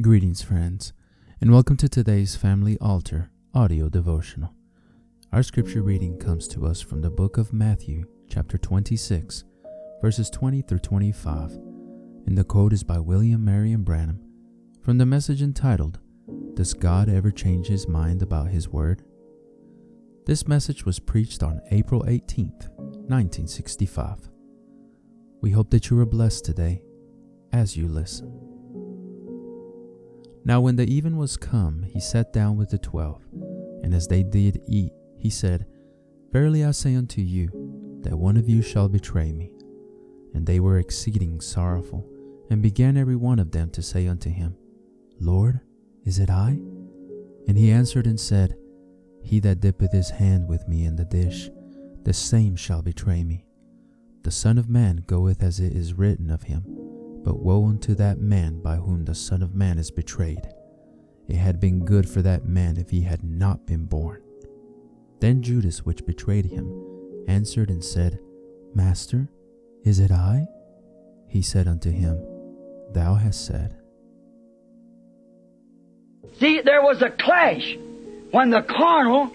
Greetings, friends, and welcome to today's Family Altar audio devotional. Our scripture reading comes to us from the book of Matthew, chapter 26, verses 20 through 25, and the quote is by William Marion Branham from the message entitled, Does God Ever Change His Mind About His Word? This message was preached on April 18th, 1965. We hope that you are blessed today as you listen. Now, when the even was come, he sat down with the twelve. And as they did eat, he said, Verily I say unto you, that one of you shall betray me. And they were exceeding sorrowful, and began every one of them to say unto him, Lord, is it I? And he answered and said, He that dippeth his hand with me in the dish, the same shall betray me. The Son of Man goeth as it is written of him. But woe unto that man by whom the Son of Man is betrayed. It had been good for that man if he had not been born. Then Judas, which betrayed him, answered and said, Master, is it I? He said unto him, Thou hast said. See, there was a clash. When the carnal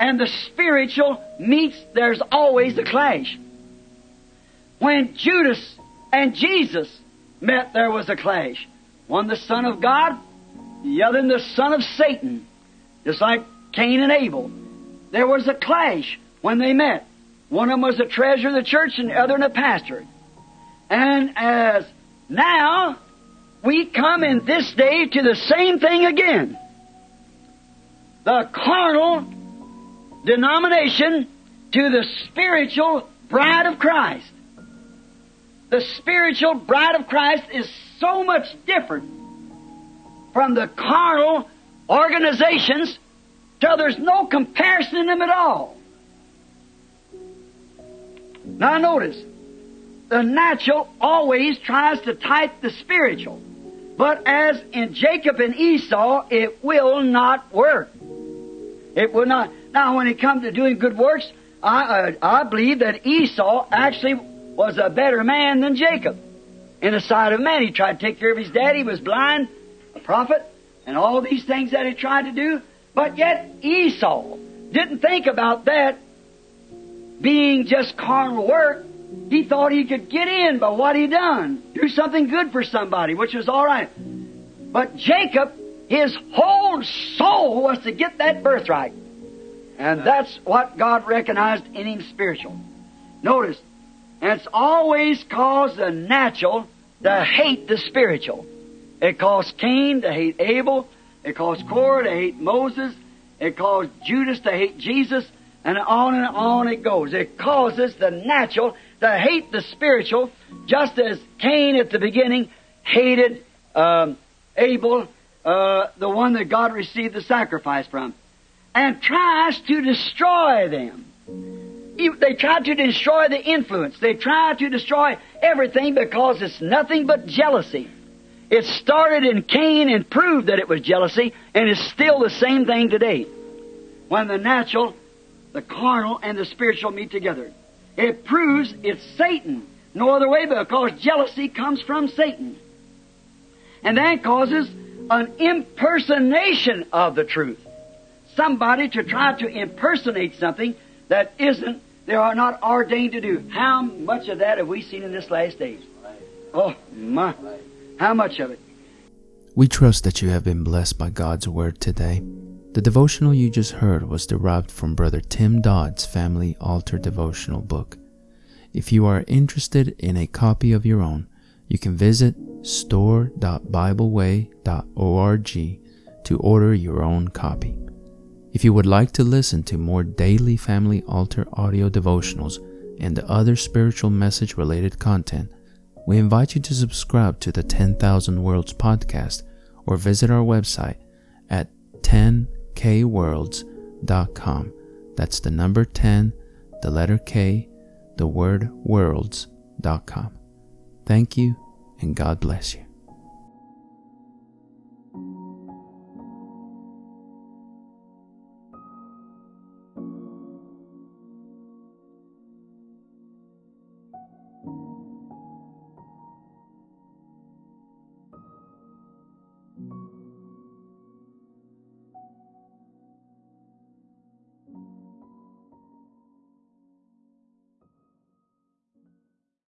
and the spiritual meets, there's always a clash. When Judas and Jesus met, there was a clash. One the Son of God, the other the Son of Satan. Just like Cain and Abel. There was a clash when they met. One of them was a treasurer of the church and the other a pastor. And as now, we come in this day to the same thing again. The carnal denomination to the spiritual bride of Christ the spiritual bride of Christ is so much different from the carnal organizations till there's no comparison in them at all. Now notice, the natural always tries to type the spiritual. But as in Jacob and Esau, it will not work. It will not. Now, when it comes to doing good works, I, I believe that Esau actually was a better man than Jacob. In the sight of man, he tried to take care of his dad. He was blind, a prophet, and all these things that he tried to do. But yet Esau didn't think about that being just carnal work. He thought he could get in by what he done, do something good for somebody, which was all right. But Jacob, his whole soul was to get that birthright. And that's what God recognized in him spiritual. Notice, and it's always caused the natural to hate the spiritual. It caused Cain to hate Abel. It caused Korah to hate Moses. It caused Judas to hate Jesus. And on and on it goes. It causes the natural to hate the spiritual, just as Cain at the beginning hated um, Abel, uh, the one that God received the sacrifice from, and tries to destroy them they try to destroy the influence. They try to destroy everything because it's nothing but jealousy. It started in Cain and proved that it was jealousy, and it's still the same thing today. When the natural, the carnal, and the spiritual meet together. It proves it's Satan. No other way because jealousy comes from Satan. And that causes an impersonation of the truth. Somebody to try to impersonate something that isn't they are not ordained to do. How much of that have we seen in this last days? Oh, my. How much of it? We trust that you have been blessed by God's Word today. The devotional you just heard was derived from Brother Tim Dodd's Family Altar Devotional book. If you are interested in a copy of your own, you can visit store.bibleway.org to order your own copy. If you would like to listen to more daily Family Altar audio devotionals and other spiritual message related content, we invite you to subscribe to the 10,000 Worlds podcast or visit our website at 10kworlds.com. That's the number 10, the letter K, the word worlds.com. Thank you, and God bless you.